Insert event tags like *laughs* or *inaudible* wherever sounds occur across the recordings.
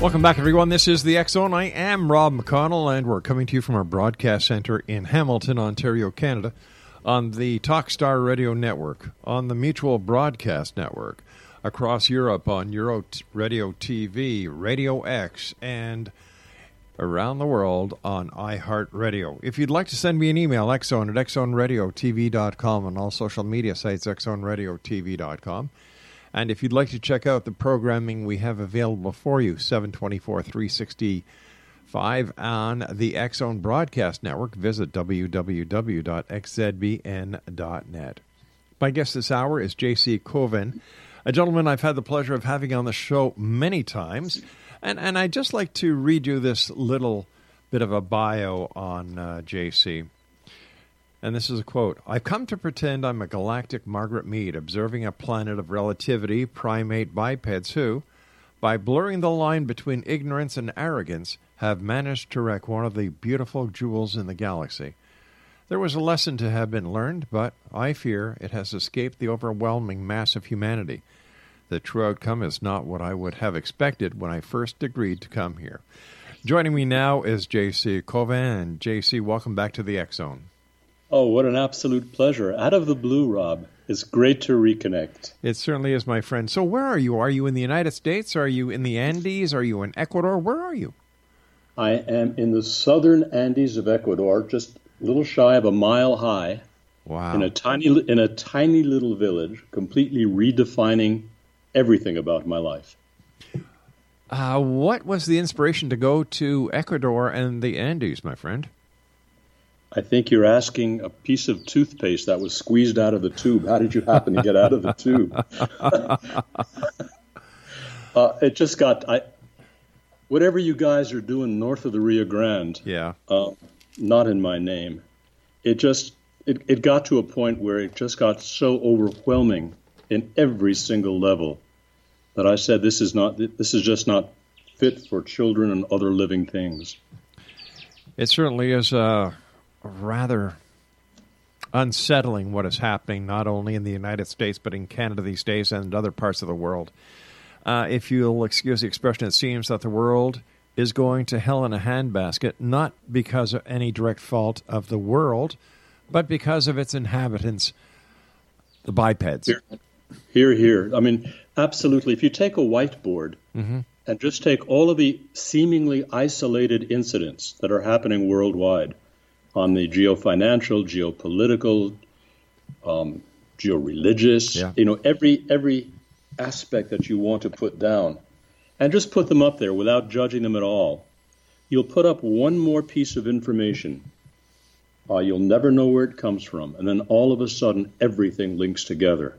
Welcome back, everyone. This is the Zone. I am Rob McConnell, and we're coming to you from our broadcast center in Hamilton, Ontario, Canada, on the Talkstar Radio Network, on the Mutual Broadcast Network, across Europe on Euro Radio TV, Radio X, and around the world on iHeartRadio. If you'd like to send me an email, xzone at xzoneradiotv.com, and all social media sites, xzoneradiotv.com. And if you'd like to check out the programming we have available for you, 724 365 on the Zone Broadcast Network, visit www.xzbn.net. My guest this hour is J.C. Koven, a gentleman I've had the pleasure of having on the show many times. And, and I'd just like to read you this little bit of a bio on uh, J.C. And this is a quote I've come to pretend I'm a galactic Margaret Mead observing a planet of relativity, primate bipeds who, by blurring the line between ignorance and arrogance, have managed to wreck one of the beautiful jewels in the galaxy. There was a lesson to have been learned, but I fear it has escaped the overwhelming mass of humanity. The true outcome is not what I would have expected when I first agreed to come here. Joining me now is JC Koven. JC, welcome back to the X Zone. Oh, what an absolute pleasure. Out of the blue, Rob. It's great to reconnect. It certainly is, my friend. So, where are you? Are you in the United States? Are you in the Andes? Are you in Ecuador? Where are you? I am in the southern Andes of Ecuador, just a little shy of a mile high. Wow. In a tiny in a tiny little village, completely redefining everything about my life. Uh, what was the inspiration to go to Ecuador and the Andes, my friend? I think you're asking a piece of toothpaste that was squeezed out of the tube. How did you happen to get out of the tube? *laughs* uh, it just got I. Whatever you guys are doing north of the Rio Grande, Yeah. uh, not in my name. It just it, it got to a point where it just got so overwhelming in every single level that I said this is not this is just not fit for children and other living things. It certainly is uh, rather unsettling what is happening not only in the United States but in Canada these days and other parts of the world. Uh, if you'll excuse the expression, it seems that the world is going to hell in a handbasket, not because of any direct fault of the world, but because of its inhabitants, the bipeds. Here, here. I mean, absolutely. If you take a whiteboard Mm-hmm. and just take all of the seemingly isolated incidents that are happening worldwide on the geofinancial, geopolitical, um, georeligious, Yeah. you know, every every aspect that you want to put down, and just put them up there without judging them at all. You'll put up one more piece of information. Uh, you'll never know where it comes from, and then all of a sudden, everything links together,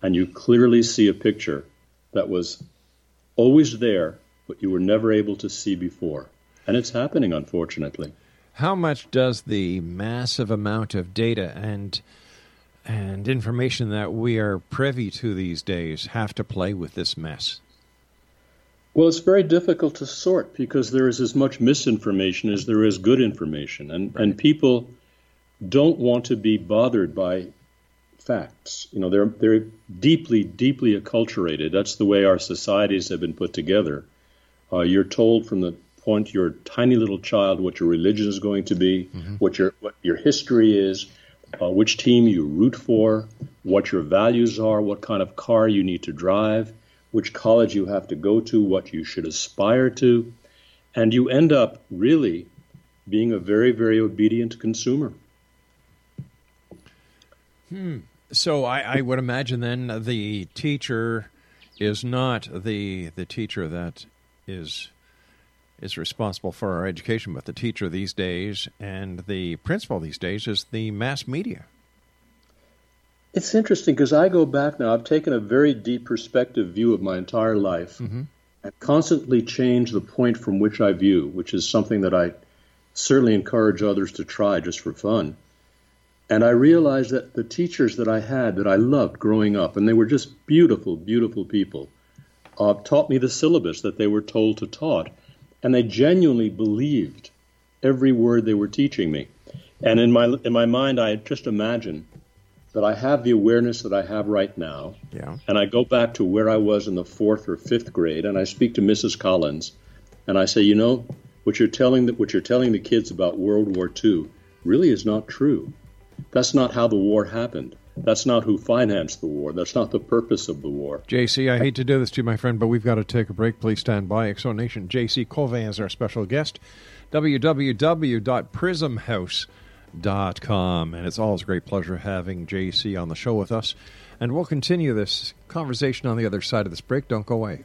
and you clearly see a picture that was always there, but you were never able to see before. And it's happening, unfortunately. How much does the massive amount of data and and information that we are privy to these days have to play with this mess? Well, it's very difficult to sort because there is as much misinformation as there is good information, and right. and people don't want to be bothered by facts. You know, they're they're deeply, deeply acculturated. That's the way our societies have been put together. Uh, you're told from the point you're tiny little child what your religion is going to be, mm-hmm. what your what your history is, uh, which team you root for, what your values are, what kind of car you need to drive, which college you have to go to, what you should aspire to, and you end up really being a very, very obedient consumer. Hmm. So I, I would imagine then the teacher is not the the teacher that is is responsible for our education, but the teacher these days and the principal these days is the mass media. It's interesting because I go back now. I've taken a very deep perspective view of my entire life mm-hmm. and constantly change the point from which I view, which is something that I certainly encourage others to try just for fun. And I realized that the teachers that I had that I loved growing up, and they were just beautiful, beautiful people, uh, taught me the syllabus that they were told to taught. And they genuinely believed every word they were teaching me. And in my, in my mind, I just imagine that I have the awareness that I have right now. Yeah. And I go back to where I was in the fourth or fifth grade, and I speak to Mrs. Collins, and I say, you know, what you're telling the, what you're telling the kids about World War II really is not true. That's not how the war happened. That's not who financed the war. That's not the purpose of the war. JC, I hate to do this to you, my friend, but we've got to take a break. Please stand by. Exo Nation, JC Koven is our special guest. www.prismhouse.com. And it's always a great pleasure having JC on the show with us. And we'll continue this conversation on the other side of this break. Don't go away.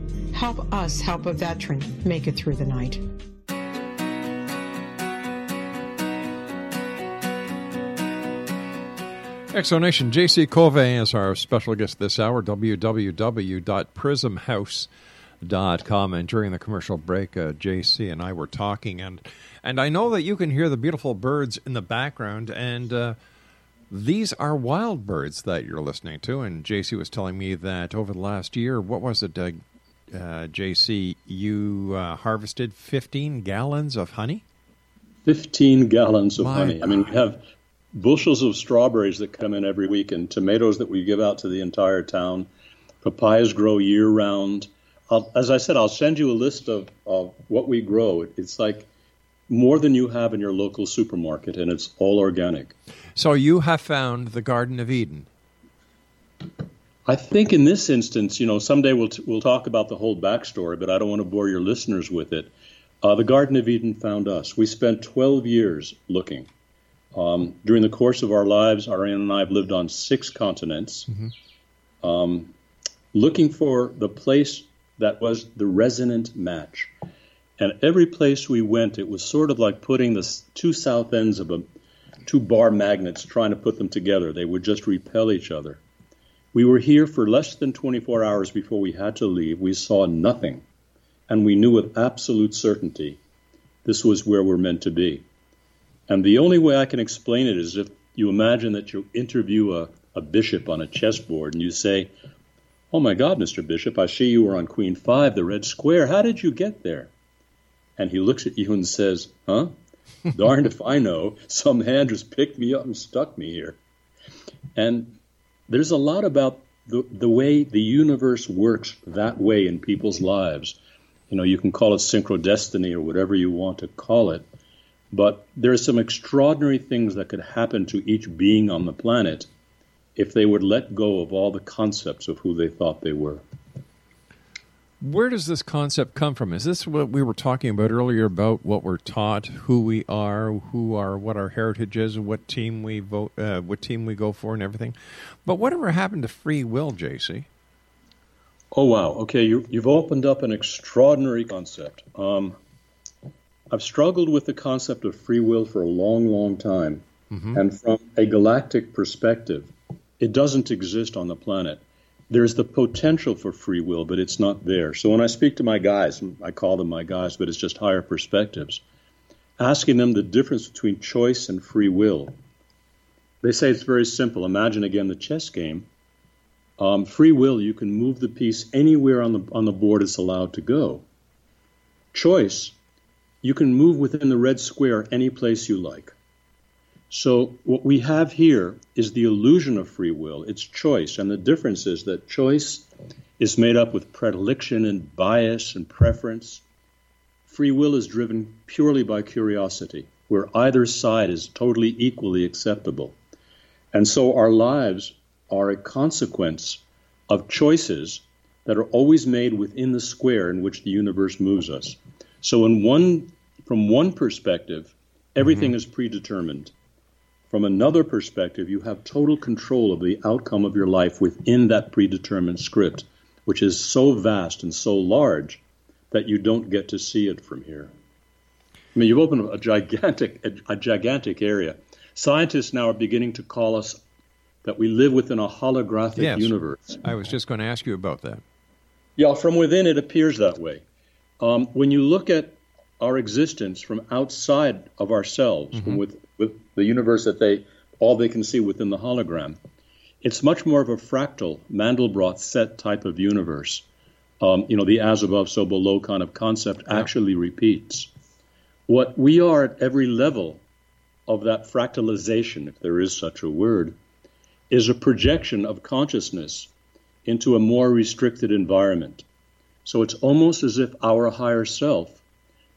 Help us help a veteran make it through the night. Exonation JC Koven is our special guest this hour. www.prismhouse.com. And during the commercial break, uh, JC and I were talking, and and I know that you can hear the beautiful birds in the background, and uh, these are wild birds that you're listening to. And JC was telling me that over the last year, what was it, uh, uh JC? You uh, harvested 15 gallons of honey. 15 gallons of My honey. God. I mean, we have bushels of strawberries that come in every week, and tomatoes that we give out to the entire town. Papayas grow year round. I'll, as I said, I'll send you a list of, of what we grow. It's like more than you have in your local supermarket, and it's all organic. So you have found the Garden of Eden. I think in this instance, you know, someday we'll t- we'll talk about the whole backstory, but I don't want to bore your listeners with it. Uh, the Garden of Eden found us. We spent 12 years looking. Um, during the course of our lives, Ariane and I have lived on six continents, mm-hmm. um, looking for the place that was the resonant match. And every place we went, it was sort of like putting the two south ends of a, two bar magnets, trying to put them together. They would just repel each other. We were here for less than 24 hours before we had to leave. We saw nothing. And we knew with absolute certainty this was where we're meant to be. And the only way I can explain it is if you imagine that you interview a, a bishop on a chessboard and you say, Oh my God, Mr. Bishop, I see you were on Queen 5, the red square. How did you get there? And he looks at you and says, Huh? Darned if I know. Some hand just picked me up and stuck me here. And there's a lot about the, the way the universe works that way in people's lives. You know, you can call it synchrodestiny or whatever you want to call it. But there are some extraordinary things that could happen to each being on the planet if they would let go of all the concepts of who they thought they were. Where does this concept come from? Is this what we were talking about earlier about what we're taught, who we are, who are, what our heritage is, what team we vote, uh, what team we go for, and everything? But whatever happened to free will, JC? Oh wow! Okay, you, have opened up an extraordinary concept. Um, I've struggled with the concept of free will for a long, long time. Mm-hmm. And from a galactic perspective, it doesn't exist on the planet. There's the potential for free will, but it's not there. So when I speak to my guys, I call them my guys, but it's just higher perspectives, asking them the difference between choice and free will. They say it's very simple. Imagine again the chess game. Um, free will, you can move the piece anywhere on the on the board it's allowed to go. Choice, you can move within the red square any place you like. So, what we have here is the illusion of free will, it's choice. And the difference is that choice is made up with predilection and bias and preference. Free will is driven purely by curiosity, where either side is totally equally acceptable. And so our lives are a consequence of choices that are always made within the square in which the universe moves us. So in one from one perspective, everything mm-hmm. is predetermined. From another perspective, you have total control of the outcome of your life within that predetermined script, which is so vast and so large that you don't get to see it from here. I mean, you've opened a gigantic, a, a gigantic area. Scientists now are beginning to call us that we live within a holographic yes. universe. I was just going to ask you about that. Yeah, from within it appears that way. Um, when you look at our existence from outside of ourselves, mm-hmm. with, with the universe that they all they can see within the hologram, it's much more of a fractal Mandelbrot set type of universe. Um, you know, the as above, so below kind of concept yeah. actually repeats. What we are at every level of that fractalization, if there is such a word, is a projection of consciousness into a more restricted environment. So it's almost as if our higher self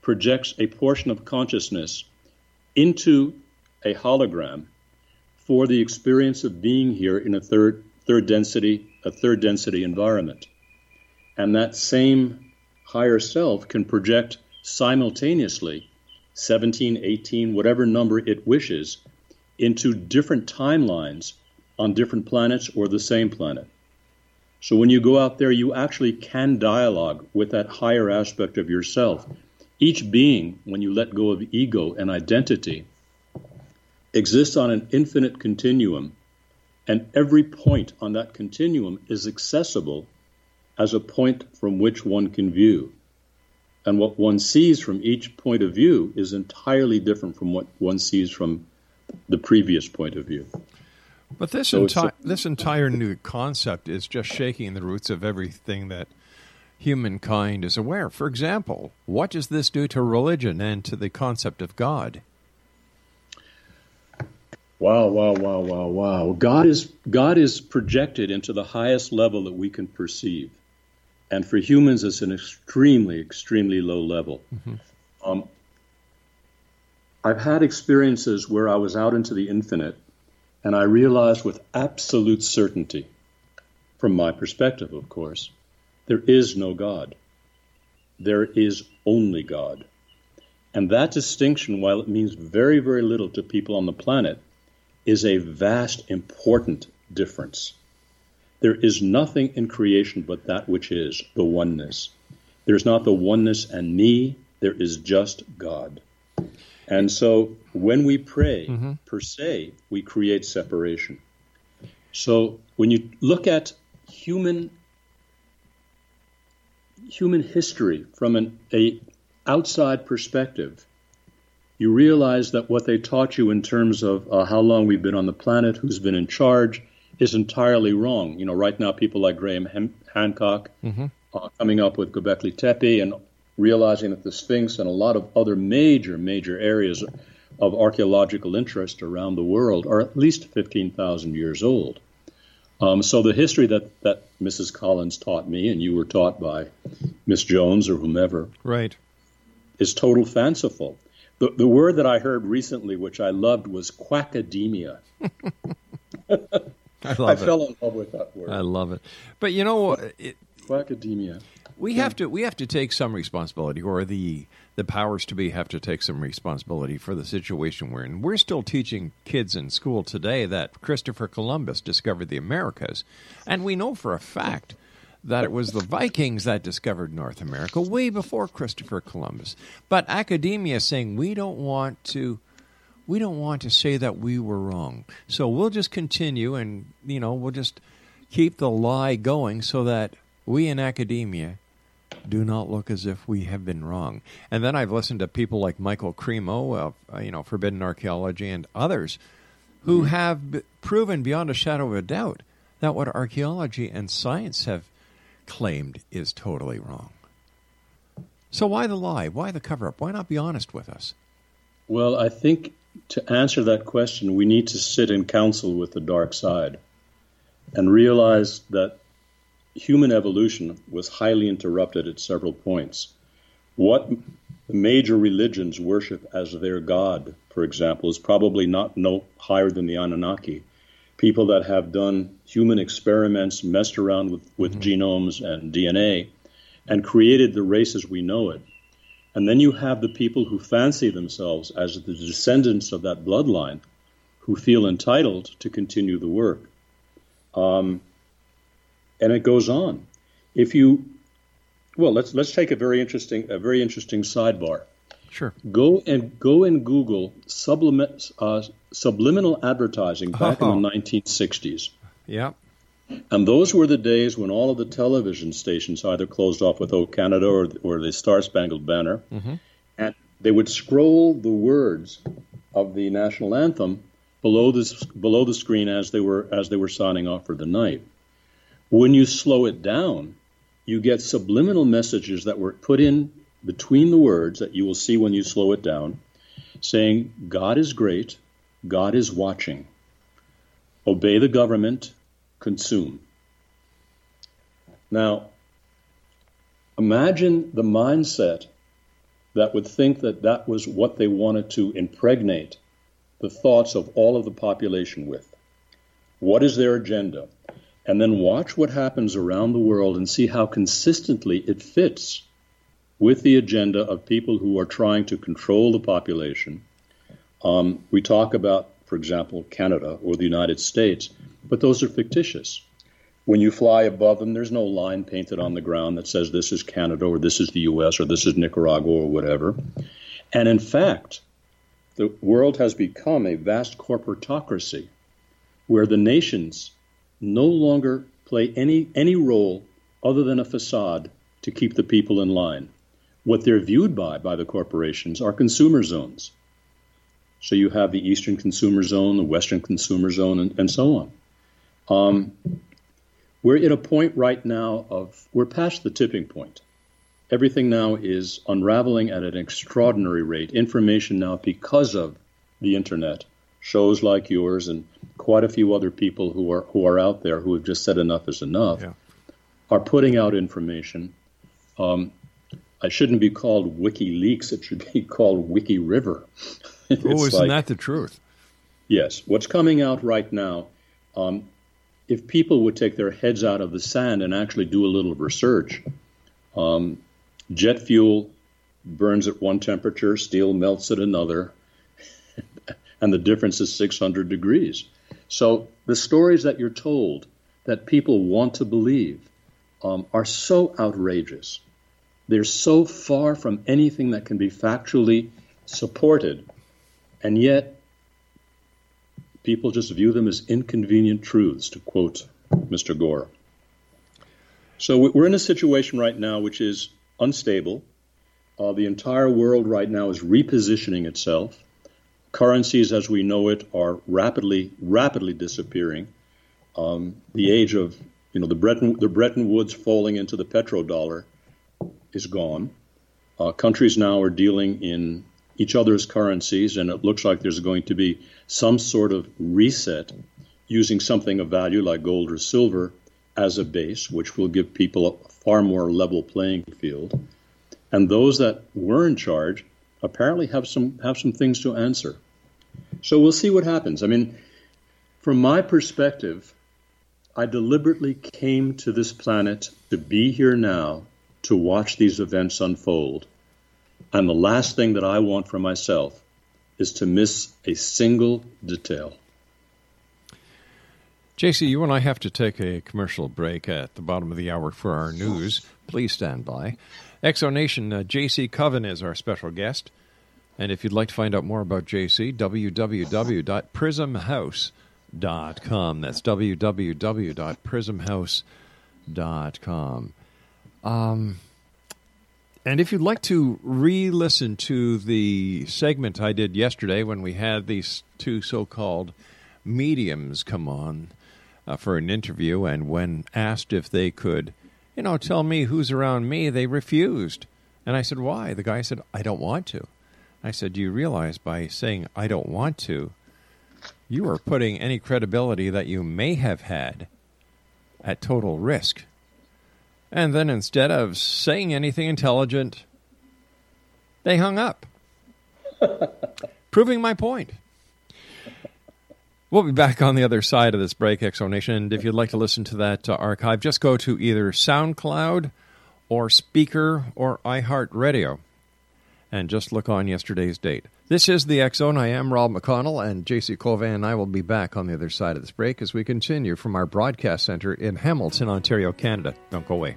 projects a portion of consciousness into a hologram for the experience of being here in a third third density a third density environment. And that same higher self can project simultaneously 17, 18, whatever number it wishes into different timelines on different planets or the same planet. So when you go out there, you actually can dialogue with that higher aspect of yourself. Each being, when you let go of ego and identity, exists on an infinite continuum, and every point on that continuum is accessible as a point from which one can view. And what one sees from each point of view is entirely different from what one sees from the previous point of view. But this so entire this entire new concept is just shaking the roots of everything that humankind is aware. For example, what does this do to religion and to the concept of God? Wow, wow, wow, wow, wow. God is God is projected into the highest level that we can perceive. And for humans it's an extremely, extremely low level. Mm-hmm. Um, I've had experiences where I was out into the infinite and I realized with absolute certainty, from my perspective, of course, there is no God. There is only God. And that distinction, while it means very, very little to people on the planet, is a vast, important difference. There is nothing in creation but that which is, the oneness. There's not the oneness and me, there is just God. And so when we pray, mm-hmm. per se, we create separation. So when you look at human human history from an a outside perspective, you realize that what they taught you in terms of uh, how long we've been on the planet, who's been in charge, is entirely wrong. You know, right now people like Graham Hem- Hancock mm-hmm. uh, coming up with Göbekli Tepe and realizing that the Sphinx and a lot of other major, major areas of archaeological interest around the world are at least 15,000 years old. Um, so the history that, that Mrs. Collins taught me, and you were taught by Miss Jones or whomever, right, is total fanciful. The, the word that I heard recently, which I loved, was quackademia. *laughs* I, I fell in love with that word. I love it. But you know, it, quackademia. We have to we have to take some responsibility, or the the powers to be have to take some responsibility for the situation we're in. We're still teaching kids in school today that Christopher Columbus discovered the Americas, and we know for a fact that it was the Vikings that discovered North America way before Christopher Columbus. But academia is saying we don't want to we don't want to say that we were wrong. So we'll just continue and you know, we'll just keep the lie going so that we in academia do not look as if we have been wrong. And then I've listened to people like Michael Cremo of uh, you know Forbidden Archaeology and others who mm-hmm. have b- proven beyond a shadow of a doubt that what archaeology and science have claimed is totally wrong. So why the lie? Why the cover up? Why not be honest with us? Well, I think to answer that question, we need to sit in council with the dark side and realize that human evolution was highly interrupted at several points. What major religions worship as their god, for example, is probably not no higher than the Anunnaki. People that have done human experiments, messed around with, with genomes and DNA, and created the race as we know it. And then you have the people who fancy themselves as the descendants of that bloodline who feel entitled to continue the work. Um, and it goes on. If you, well, let's let's take a very interesting a very interesting sidebar. Sure. Go and go and Google sublimin, uh, subliminal advertising back Oh. in the 1960s. Yeah. And those were the days when all of the television stations either closed off with "Oh Canada" or, or the Star Spangled Banner, and they would scroll the words of the national anthem below the below the screen as they were as they were signing off for the night. When you slow it down, you get subliminal messages that were put in between the words that you will see when you slow it down, saying, "God is great, God is watching. Obey the government, consume." Now, imagine the mindset that would think that that was what they wanted to impregnate the thoughts of all of the population with. What is their agenda? And then watch what happens around the world and see how consistently it fits with the agenda of people who are trying to control the population. Um, we talk about, for example, Canada or the United States, but those are fictitious. When you fly above them, there's no line painted on the ground that says this is Canada or this is the US or this is Nicaragua or whatever. And in fact, the world has become a vast corporatocracy where the nations no longer play any, any role other than a facade to keep the people in line. What they're viewed by by the corporations are consumer zones. So you have the Eastern Consumer Zone, the Western Consumer Zone, and, and so on. Um, we're at a point right now of we're past the tipping point. Everything now is unraveling at an extraordinary rate. Information now, because of the internet, shows like yours and quite a few other people who are who are out there who have just said enough is enough, Yeah. are putting out information. Um, I shouldn't be called WikiLeaks. It should be *laughs* called Wiki River. Oh, isn't like- that the truth? Yes, what's coming out right now, um, if people would take their heads out of the sand and actually do a little research, um, jet fuel burns at one temperature, steel melts at another, *laughs* and the difference is 600 degrees. So the stories that you're told that people want to believe um, are so outrageous. They're so far from anything that can be factually supported, and yet people just view them as inconvenient truths, to quote Mr. Gore. So we- we're in a situation right now which is unstable. Uh, the entire world right now is repositioning itself. Currencies, as we know it, are rapidly, rapidly disappearing. Um, the age of, you know, the Bretton, the Bretton Woods falling into the petrodollar is gone. Uh, countries now are dealing in each other's currencies, and it looks like there's going to be some sort of reset using something of value like gold or silver as a base, which will give people a far more level playing field. And those that were in charge apparently have some have some things to answer. So we'll see what happens. I mean, from my perspective, I deliberately came to this planet to be here now to watch these events unfold. And the last thing that I want for myself is to miss a single detail. JC, you and I have to take a commercial break at the bottom of the hour for our news. Please stand by. Exonation, uh, JC Koven is our special guest. And if you'd like to find out more about JC, www.prismhouse.com. That's www.prismhouse.com. Um, and if you'd like to re listen to the segment I did yesterday when we had these two so called mediums come on uh, for an interview, and when asked if they could, you know, tell me who's around me, they refused. And I said, Why? The guy said, I don't want to. I said, Do you realize by saying, I don't want to, you are putting any credibility that you may have had at total risk? And then instead of saying anything intelligent, they hung up, *laughs* proving my point. We'll be back on the other side of this break, Exonation. And if you'd like to listen to that uh, archive, just go to either SoundCloud or Speaker or iHeartRadio and just look on yesterday's date. This is the Zone. I am Rob McConnell, and JC Koven and I will be back on the other side of this break as we continue from our broadcast center in Hamilton, Ontario, Canada. Don't go away.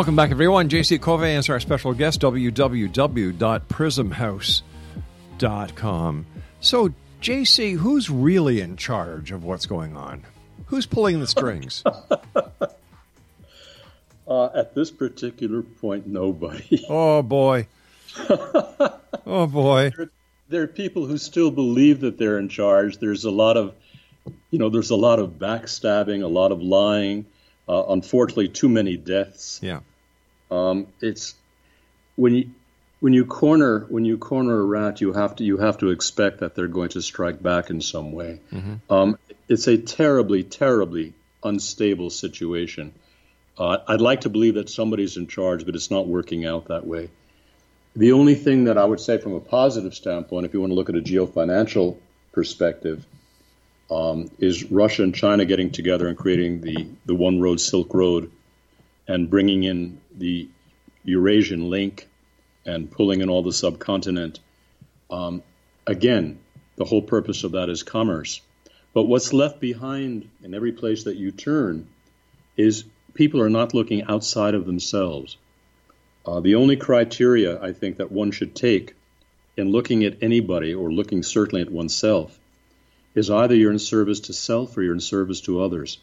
Welcome back, everyone. JC Koven is our special guest, www.prismhouse.com. So, JC, who's really in charge of what's going on? Who's pulling the strings? *laughs* uh, at this particular point, nobody. *laughs* Oh, boy. *laughs* oh, boy. There, there are people who still believe that they're in charge. There's a lot of, you know, there's a lot of backstabbing, a lot of lying uh, unfortunately, too many deaths. Yeah. Um, it's when you when you corner when you corner a rat, you have to you have to expect that they're going to strike back in some way. Mm-hmm. Um, it's a terribly, terribly unstable situation. Uh, I'd like to believe that somebody's in charge, but it's not working out that way. The only thing that I would say from a positive standpoint, if you want to look at a geofinancial perspective, um, is Russia and China getting together and creating the, the One Road Silk Road and bringing in the Eurasian link and pulling in all the subcontinent. Um, again, the whole purpose of that is commerce. But what's left behind in every place that you turn is people are not looking outside of themselves. Uh, the only criteria I think that one should take in looking at anybody or looking certainly at oneself is either you're in service to self or you're in service to others.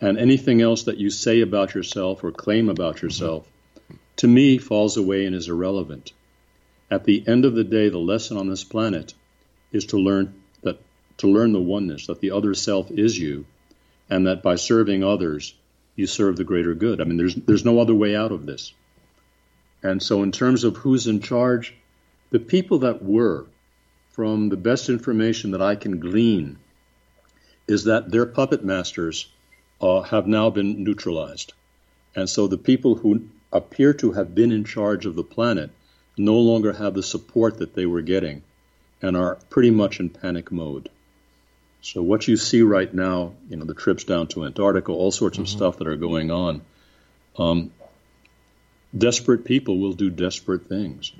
And anything else that you say about yourself or claim about yourself, to me, falls away and is irrelevant. At the end of the day, the lesson on this planet is to learn that to learn the oneness, that the other self is you, and that by serving others, you serve the greater good. I mean, there's there's no other way out of this. And so, in terms of who's in charge, the people that were from the best information that I can glean is that their puppet masters uh, have now been neutralized. And so the people who appear to have been in charge of the planet no longer have the support that they were getting and are pretty much in panic mode. So what you see right now, you know, the trips down to Antarctica, all sorts of mm-hmm. stuff that are going on, um, desperate people will do desperate things.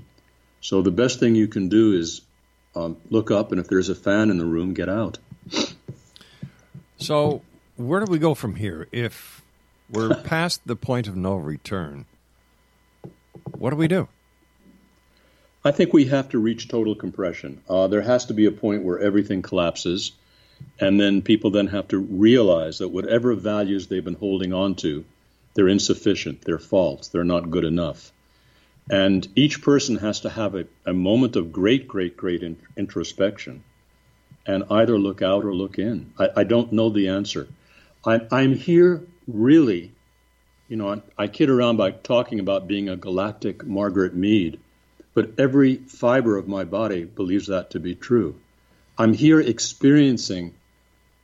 So the best thing you can do is um, look up, and if there's a fan in the room, get out. So, where do we go from here? If we're *laughs* past the point of no return, what do we do? I think we have to reach total compression. Uh, there has to be a point where everything collapses, and then people then have to realize that whatever values they've been holding on to, they're insufficient, they're false, they're not good enough. And each person has to have a, a moment of great, great, great in, introspection and either look out or look in. I, I don't know the answer. I, I'm here really, you know, I, I kid around by talking about being a galactic Margaret Mead, but every fiber of my body believes that to be true. I'm here experiencing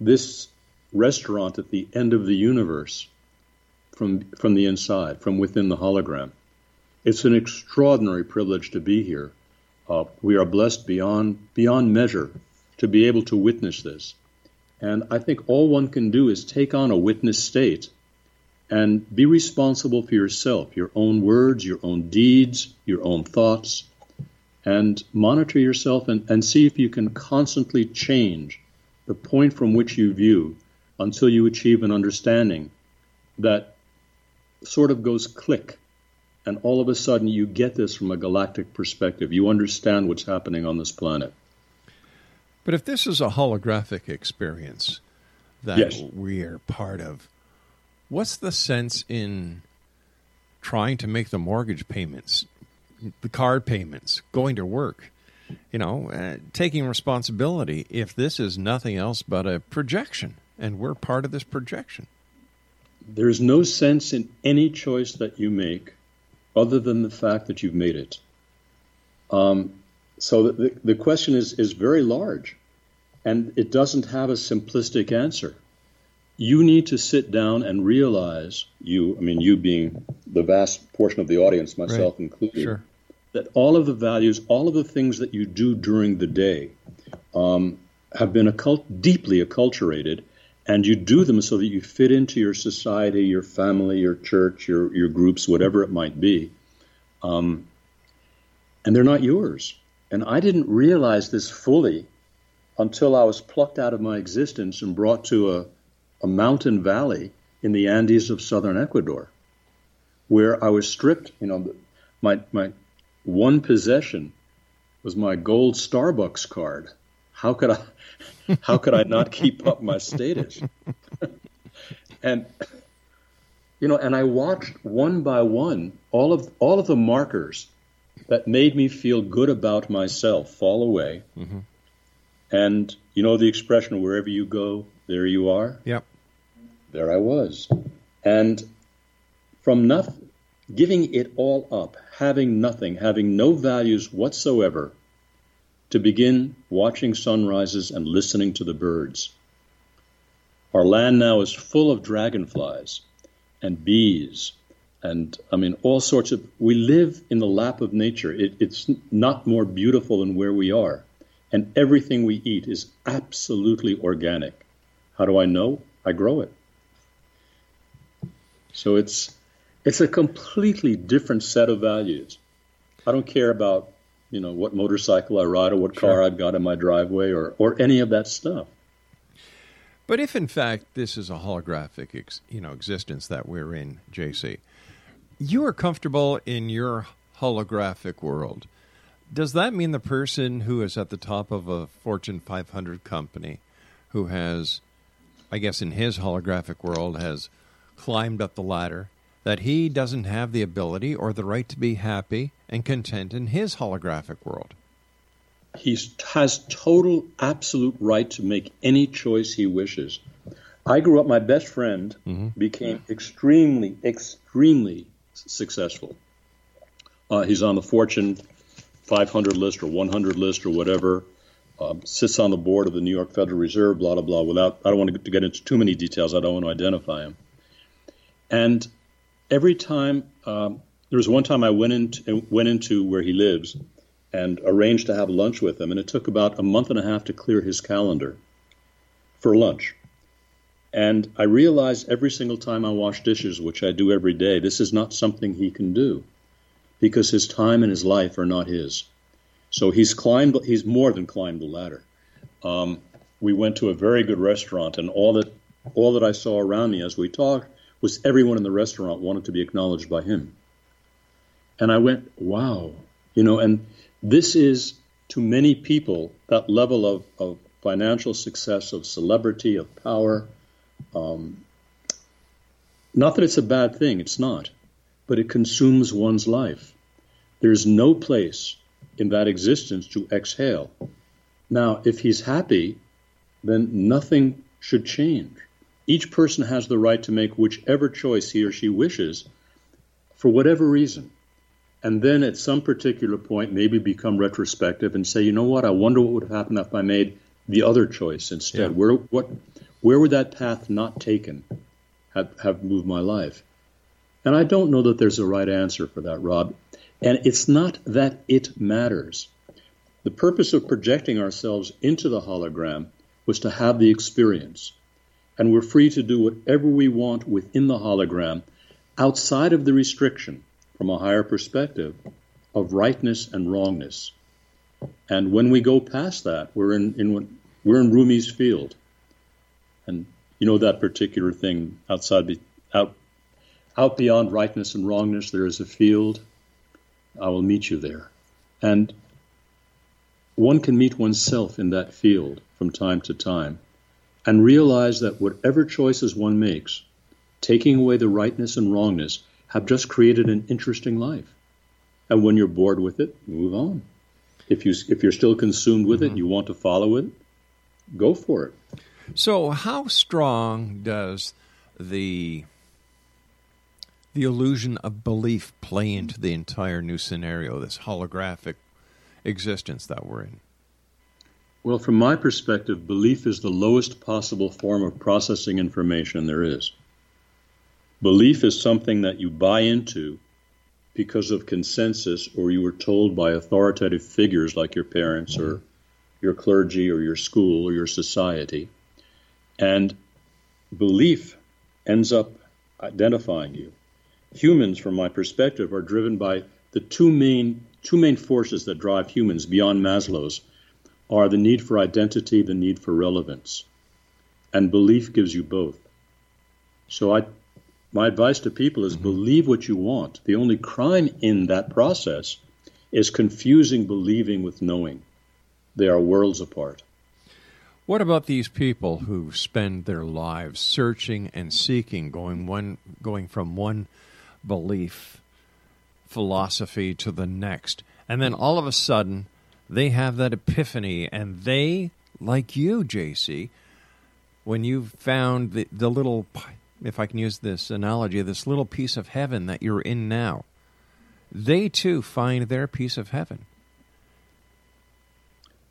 this restaurant at the end of the universe from, from the inside, from within the hologram. It's an extraordinary privilege to be here. Uh, we are blessed beyond beyond measure to be able to witness this. And I think all one can do is take on a witness state and be responsible for yourself, your own words, your own deeds, your own thoughts, and monitor yourself and, and see if you can constantly change the point from which you view until you achieve an understanding that sort of goes click and all of a sudden you get this from a galactic perspective. You understand what's happening on this planet. But if this is a holographic experience that yes. we are part of, what's the sense in trying to make the mortgage payments, the card payments, going to work? You know, uh, taking responsibility if this is nothing else but a projection and we're part of this projection. There's no sense in any choice that you make other than the fact that you've made it. Um, so the, the question is, is very large, and it doesn't have a simplistic answer. You need to sit down and realize, you, I mean, you being the vast portion of the audience, myself right. included, sure. that all of the values, all of the things that you do during the day um, have been occult- deeply acculturated and you do them so that you fit into your society, your family, your church, your your groups, whatever it might be. Um, and they're not yours. And I didn't realize this fully until I was plucked out of my existence and brought to a, a mountain valley in the Andes of southern Ecuador, where I was stripped. You know, my my one possession was my gold Starbucks card. How could I? *laughs* How could I not keep up my status? *laughs* and you know, and I watched one by one all of all of the markers that made me feel good about myself fall away. Mm-hmm. And you know the expression, wherever you go, there you are? Yep. There I was. And from nothing, giving it all up, having nothing, having no values whatsoever, to begin watching sunrises and listening to the birds. Our land now is full of dragonflies and bees and I mean all sorts of. We live in the lap of nature. It, it's not more beautiful than where we are, and everything we eat is absolutely organic. How do I know? I grow it. So it's it's a completely different set of values. I don't care about you know what motorcycle I ride or what car. I've got in my driveway or or any of that stuff. But if in fact this is a holographic, ex, you know, existence that we're in, JC, you are comfortable in your holographic world. Does that mean the person who is at the top of a Fortune 500 company, who has, I guess, in his holographic world, has climbed up the ladder, that he doesn't have the ability or the right to be happy and content in his holographic world? He has total, absolute right to make any choice he wishes. I grew up, my best friend mm-hmm. became extremely, extremely successful. Uh, he's on the Fortune 500 list or 100 list or whatever. Um, sits on the board of the New York Federal Reserve. Blah blah blah. Without, I don't want to get into too many details. I don't want to identify him. And every time, um, there was one time I went into went into where he lives and arranged to have lunch with him, and it took about a month and a half to clear his calendar for lunch. And I realize every single time I wash dishes, which I do every day, this is not something he can do because his time and his life are not his. So he's climbed, he's more than climbed the ladder. Um, we went to a very good restaurant, and all that, all that I saw around me as we talked was everyone in the restaurant wanted to be acknowledged by him. And I went, wow, you know, and this is to many people that level of, of financial success, of celebrity, of power, um, not that it's a bad thing, it's not, but it consumes one's life. There's no place in that existence to exhale. Now, if he's happy, then nothing should change. Each person has the right to make whichever choice he or she wishes for whatever reason. And then at some particular point, maybe become retrospective and say, you know what, I wonder what would have happened if I made the other choice instead. Yeah. Where, what, where would that path not taken have, have moved my life? And I don't know that there's a right answer for that, Rob. And it's not that it matters. The purpose of projecting ourselves into the hologram was to have the experience. And we're free to do whatever we want within the hologram outside of the restriction from a higher perspective of rightness and wrongness. And when we go past that, we're in, in we're in Rumi's field. And you know that particular thing outside, be, out, out beyond rightness and wrongness, there is a field. I will meet you there. And one can meet oneself in that field from time to time and realize that whatever choices one makes, taking away the rightness and wrongness, have just created an interesting life. And when you're bored with it, move on. If you if you're still consumed with mm-hmm. it, you want to follow it, go for it. So, how strong does the the illusion of belief play into the entire new scenario, this holographic existence that we're in? Well, from my perspective, belief is the lowest possible form of processing information there is. Belief is something that you buy into because of consensus or you were told by authoritative figures like your parents or your clergy or your school or your society. And belief ends up identifying you. Humans, from my perspective, are driven by the two main two main forces that drive humans beyond Maslow's are the need for identity, the need for relevance. And belief gives you both. So I My advice to people is mm-hmm. believe what you want. The only crime in that process is confusing believing with knowing. They are worlds apart. What about these people who spend their lives searching and seeking, going one going from one belief philosophy to the next, and then all of a sudden they have that epiphany and they like you, JC, when you found the, the little if I can use this analogy, this little piece of heaven that you're in now, they too find their piece of heaven.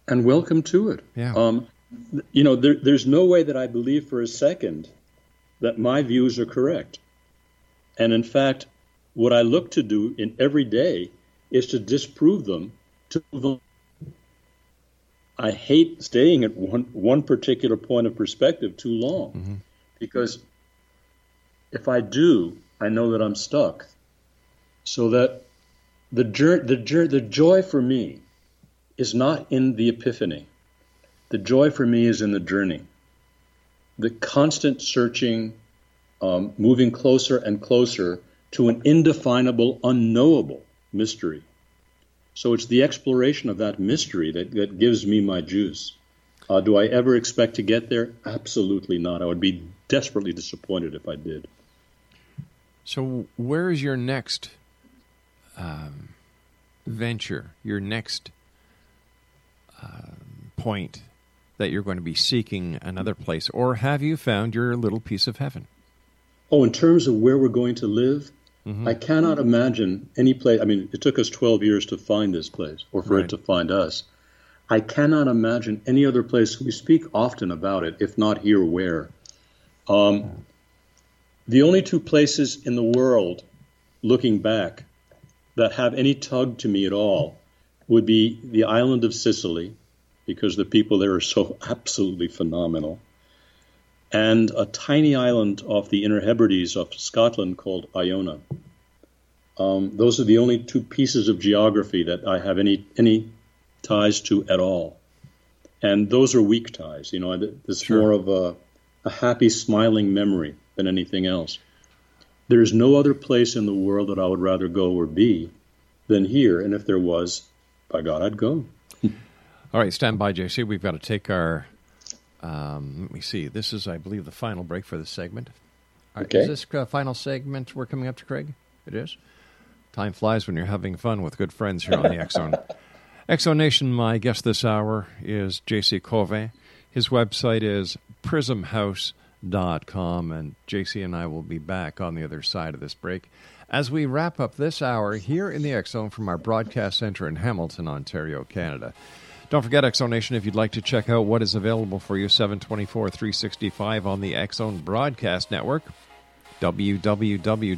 And welcome to it. Yeah. Um, you know, there, there's no way that I believe for a second that my views are correct. And in fact, what I look to do in every day is to disprove them to I hate staying at one, one particular point of perspective too long mm-hmm. because if I do, I know that I'm stuck. So that the, the, the joy for me is not in the epiphany. The joy for me is in the journey. The constant searching, um, moving closer and closer to an indefinable, unknowable mystery. So it's the exploration of that mystery that, that gives me my juice. Uh, do I ever expect to get there? Absolutely not. I would be desperately disappointed if I did. So, where is your next um, venture, your next uh, point that you're going to be seeking another place? Or have you found your little piece of heaven? Oh, in terms of where we're going to live, mm-hmm. I cannot imagine any place. I mean, it took us 12 years to find this place or for right. it to find us. I cannot imagine any other place. We speak often about it, if not here, where. Um, the only two places in the world, looking back, that have any tug to me at all would be the island of Sicily, because the people there are so absolutely phenomenal, and a tiny island off the Inner Hebrides of Scotland called Iona. Um, those are the only two pieces of geography that I have any any ties to at all, and those are weak ties. You know, it's sure. more of a, a happy, smiling memory than anything else. There is no other place in the world that I would rather go or be than here, and if there was, by God, I'd go. All right, stand by, JC. We've got to take our. Um, let me see. This is, I believe, the final break for this segment. okay. Is this uh, final segment we're coming up to, Craig? It is. Time flies when you're having fun with good friends here on the X Zone. Exo Nation, my guest this hour is JC Koven. His website is prismhouse.com com. And JC and I will be back on the other side of this break as we wrap up this hour here in the X Zone from our broadcast center in Hamilton, Ontario, Canada. Don't forget, Zone Nation, if you'd like to check out what is available for you 724 365 on the Zone Broadcast Network, www.xzbn.net.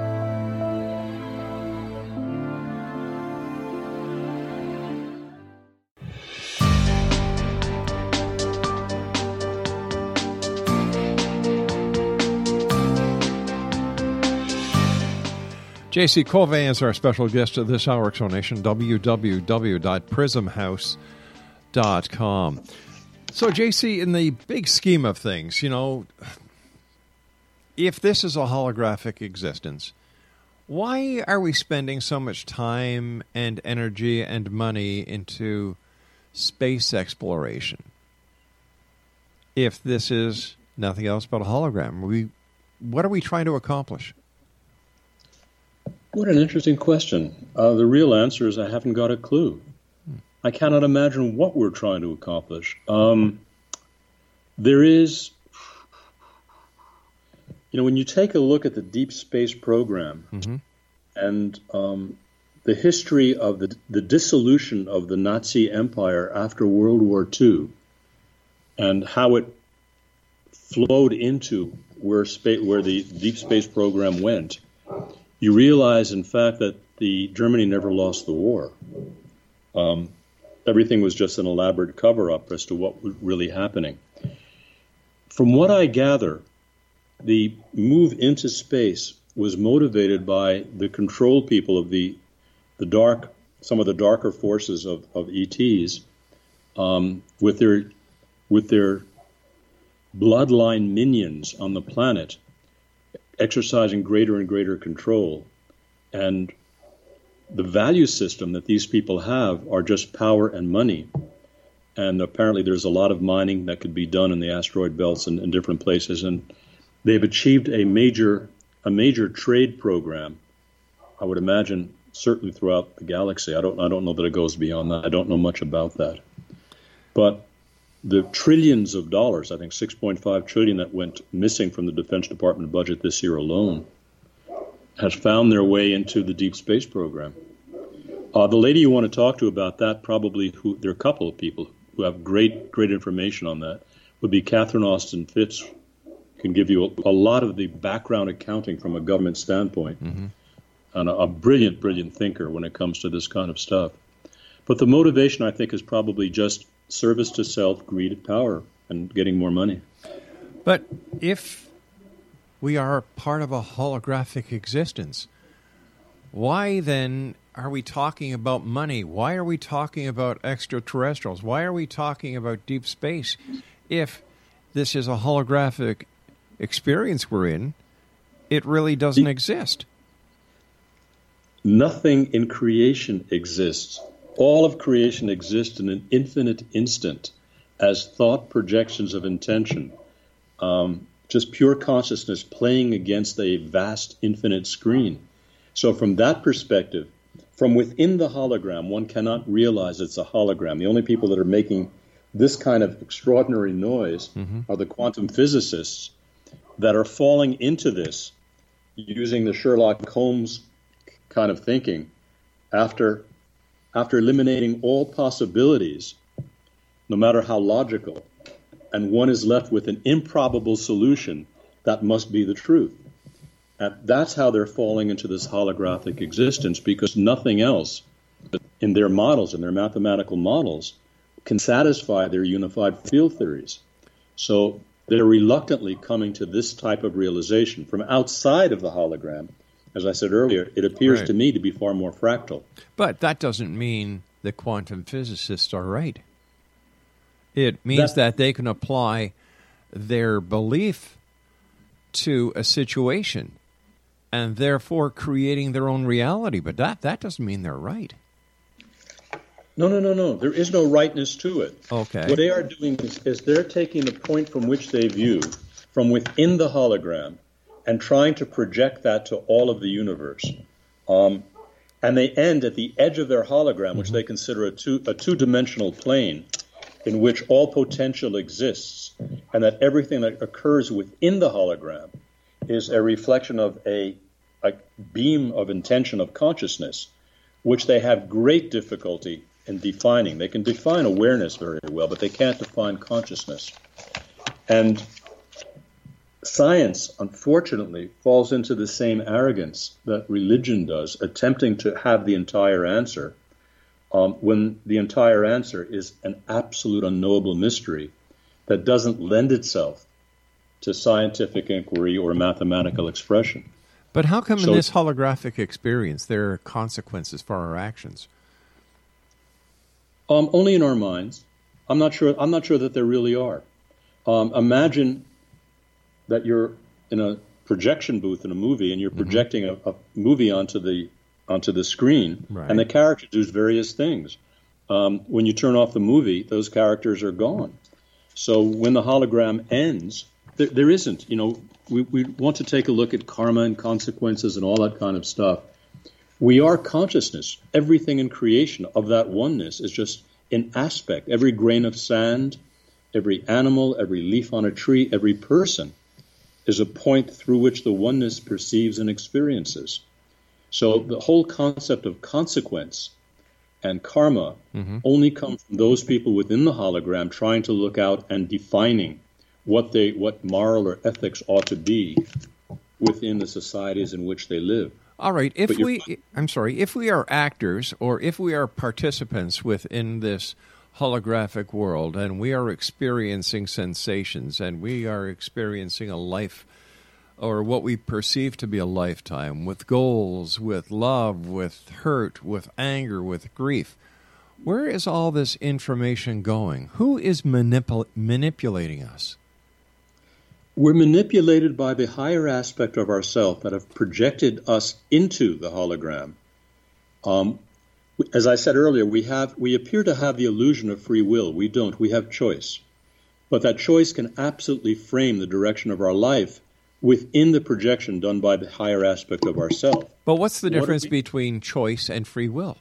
JC Koven is our special guest of this hour explanation, www.prismhouse.com. So, JC, in the big scheme of things, you know, if this is a holographic existence, why are we spending so much time and energy and money into space exploration? If this is nothing else but a hologram, we what are we trying to accomplish? What an interesting question. Uh, the real answer is I haven't got a clue. I cannot imagine what we're trying to accomplish. Um, there is, you know, when you take a look at the deep space program Mm-hmm. and um, the history of the, the dissolution of the Nazi Empire after World War II and how it flowed into where, spa- where the deep space program went, you realize, in fact, that the Germany never lost the war. Um, everything was just an elaborate cover-up as to what was really happening. From what I gather, the move into space was motivated by the control people of the the dark some of the darker forces of, of ETs um, with their with their bloodline minions on the planet exercising greater and greater control. And the value system that these people have are just power and money. And apparently there's a lot of mining that could be done in the asteroid belts and in different places. And they've achieved a major a major trade program i would imagine certainly throughout the galaxy. I don't i don't know that it goes beyond that. I don't know much about that. But the trillions of dollars, I think 6.5 trillion that went missing from the Defense Department budget this year alone, has found their way into the deep space program. Uh, the lady you want to talk to about that, probably who, there are a couple of people who have great, great information on that, would be Catherine Austin Fitts, can give you a, a lot of the background accounting from a government standpoint, mm-hmm. and a, a brilliant, brilliant thinker when it comes to this kind of stuff. But the motivation, I think, is probably just service to self, greed, power, and getting more money. But if we are part of a holographic existence, why then are we talking about money? Why are we talking about extraterrestrials? Why are we talking about deep space if this is a holographic experience we're in? It really doesn't exist. Nothing in creation exists all of creation exists in an infinite instant as thought projections of intention, um, just pure consciousness playing against a vast infinite screen. So, from that perspective, from within the hologram, one cannot realize it's a hologram. The only people that are making this kind of extraordinary noise mm-hmm. are the quantum physicists that are falling into this using the Sherlock Holmes kind of thinking after after eliminating all possibilities, no matter how logical, and one is left with an improbable solution that must be the truth. And that's how they're falling into this holographic existence because nothing else in their models, in their mathematical models, can satisfy their unified field theories. So they're reluctantly coming to this type of realization from outside of the hologram as I said earlier, it appears right. to me to be far more fractal. But that doesn't mean the quantum physicists are right. It means that, that they can apply their belief to a situation and therefore creating their own reality. But that, that doesn't mean they're right. No, no, no, no. There is no rightness to it. Okay. What they are doing is, is they're taking the point from which they view from within the hologram and trying to project that to all of the universe. Um, and they end at the edge of their hologram, which they consider a two a two dimensional plane in which all potential exists, and that everything that occurs within the hologram is a reflection of a, a beam of intention of consciousness, which they have great difficulty in defining. They can define awareness very well, but they can't define consciousness. And science, unfortunately, falls into the same arrogance that religion does, attempting to have the entire answer, um, when the entire answer is an absolute unknowable mystery that doesn't lend itself to scientific inquiry or mathematical expression. But how come so, in this holographic experience there are consequences for our actions? Um, only in our minds. I'm not sure. I'm not sure that there really are. Um, imagine that you're in a projection booth in a movie and you're mm-hmm. projecting mm-hmm. a, a, movie onto the onto the screen, right. and the character does various things. Um, when you turn off the movie, those characters are gone. So when the hologram ends, there, there isn't. You know, we, we want to take a look at karma and consequences and all that kind of stuff. We are consciousness. Everything in creation of that oneness is just an aspect. Every grain of sand, every animal, every leaf on a tree, every person is a point through which the oneness perceives and experiences. So the whole concept of consequence and karma mm-hmm. only come from those people within the hologram trying to look out and defining what they what moral or ethics ought to be within the societies in which they live. All right, if we I'm sorry, if we are actors or if we are participants within this holographic world and we are experiencing sensations and we are experiencing a life or what we perceive to be a lifetime with goals, with love, with hurt, with anger, with grief. Where is all this information going? Who is manipul- manipulating us? We're manipulated by the higher aspect of ourself that have projected us into the hologram. Um, as I said earlier, we have we appear to have the illusion of free will. We don't. We have choice, but that choice can absolutely frame the direction of our life within the projection done by the higher aspect of ourself. But what's the difference we, between choice and free will?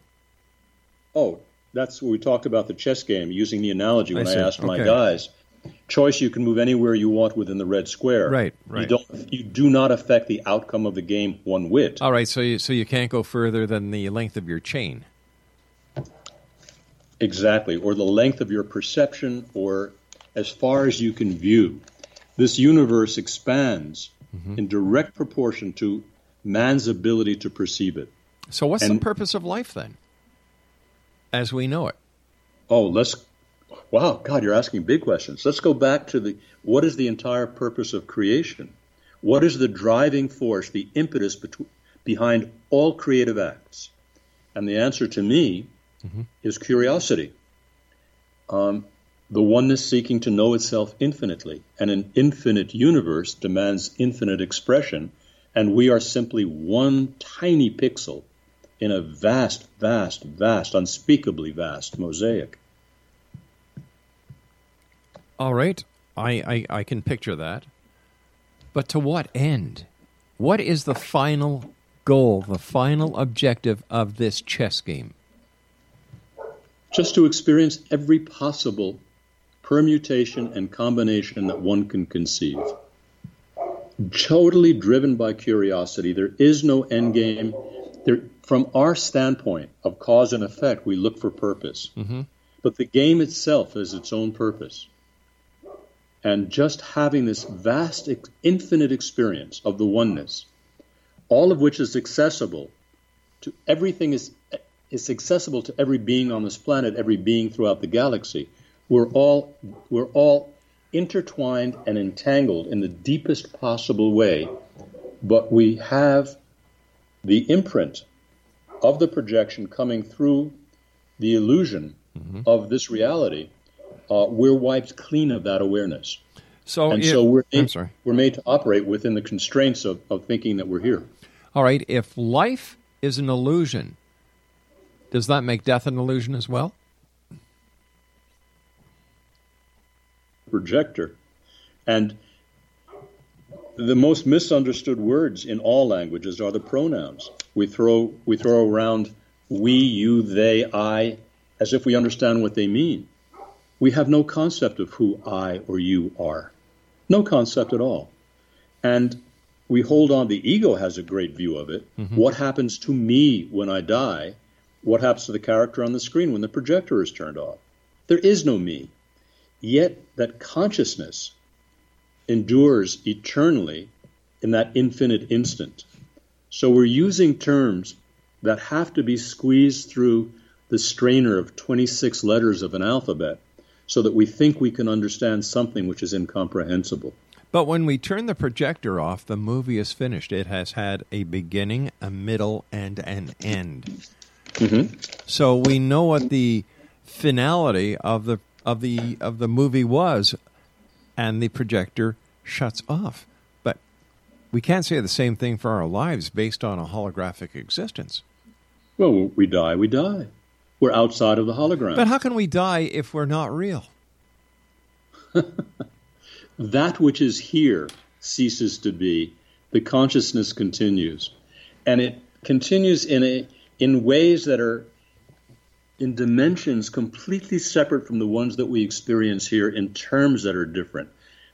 Oh, that's what we talked about the chess game using the analogy when I, I asked okay. my guys choice you can move anywhere you want within the red square. Right, right. You don't you do not affect the outcome of the game one whit. All right, so you so you can't go further than the length of your chain. Exactly, or the length of your perception or as far as you can view. This universe expands mm-hmm. in direct proportion to man's ability to perceive it. So what's and, the purpose of life then? As we know it. Oh, let's Wow, God, you're asking big questions. Let's go back to the what is the entire purpose of creation? What is the driving force, the impetus behind all creative acts? And the answer to me mm-hmm. is curiosity. Um, the oneness seeking to know itself infinitely. And an infinite universe demands infinite expression, and we are simply one tiny pixel in a vast, vast, vast, unspeakably vast mosaic. All right, I, I, I can picture that. But to what end? What is the final goal, the final objective of this chess game? Just to experience every possible permutation and combination that one can conceive. Totally driven by curiosity. There is no end game. There, from our standpoint of cause and effect, we look for purpose. Mm-hmm. But the game itself has its own purpose and just having this vast, infinite experience of the oneness, all of which is accessible to everything is is accessible to every being on this planet, every being throughout the galaxy. We're all we're all intertwined and entangled in the deepest possible way, but we have the imprint of the projection coming through the illusion mm-hmm. of this reality uh, we're wiped clean of that awareness. So, and if, so we're made, we're made to operate within the constraints of, of thinking that we're here. All right. If life is an illusion, does that make death an illusion as well? Projector. And the most misunderstood words in all languages are the pronouns. We throw we throw around we, you, they, I, as if we understand what they mean we have no concept of who I or you are. No concept at all. And we hold on, the ego has a great view of it. Mm-hmm. What happens to me when I die? What happens to the character on the screen when the projector is turned off? There is no me. Yet that consciousness endures eternally in that infinite instant. So we're using terms that have to be squeezed through the strainer of 26 letters of an alphabet so that we think we can understand something which is incomprehensible. But when we turn the projector off, the movie is finished. It has had a beginning, a middle, and an end. Mm-hmm. So we know what the finality of the of the of the movie was, and the projector shuts off. But we can't say the same thing for our lives based on a holographic existence. Well, we die, we die we're outside of the hologram. But how can we die if we're not real? *laughs* that which is here ceases to be. The consciousness continues. And it continues in a in ways that are in dimensions completely separate from the ones that we experience here in terms that are different,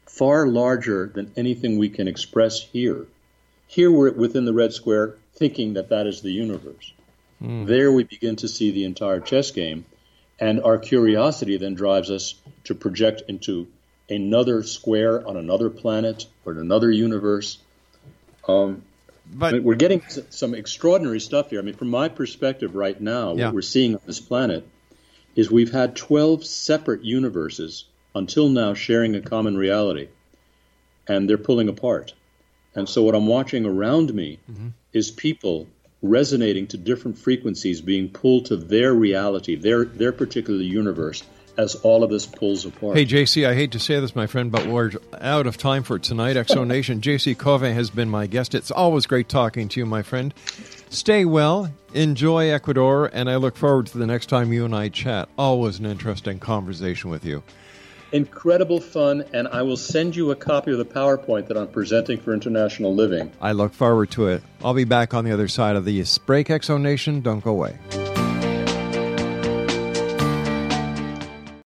far larger than anything we can express here. Here we're within the red square thinking that that is the universe. Mm. There we begin to see the entire chess game, and our curiosity then drives us to project into another square on another planet or another universe. Um, but we're getting some extraordinary stuff here. I mean, from my perspective, right now, yeah. what we're seeing on this planet is we've had 12 separate universes until now sharing a common reality, and they're pulling apart. And so what I'm watching around me mm-hmm. is people resonating to different frequencies being pulled to their reality, their their particular universe as all of this pulls apart. Hey, JC, I hate to say this, my friend, but we're out of time for tonight. Exo *laughs* Nation, JC Koven has been my guest. It's always great talking to you, my friend. Stay well, enjoy Ecuador, and I look forward to the next time you and I chat. Always an interesting conversation with you. Incredible fun, and I will send you a copy of the PowerPoint that I'm presenting for International Living. I look forward to it. I'll be back on the other side of the break, Exo Nation. Don't go away.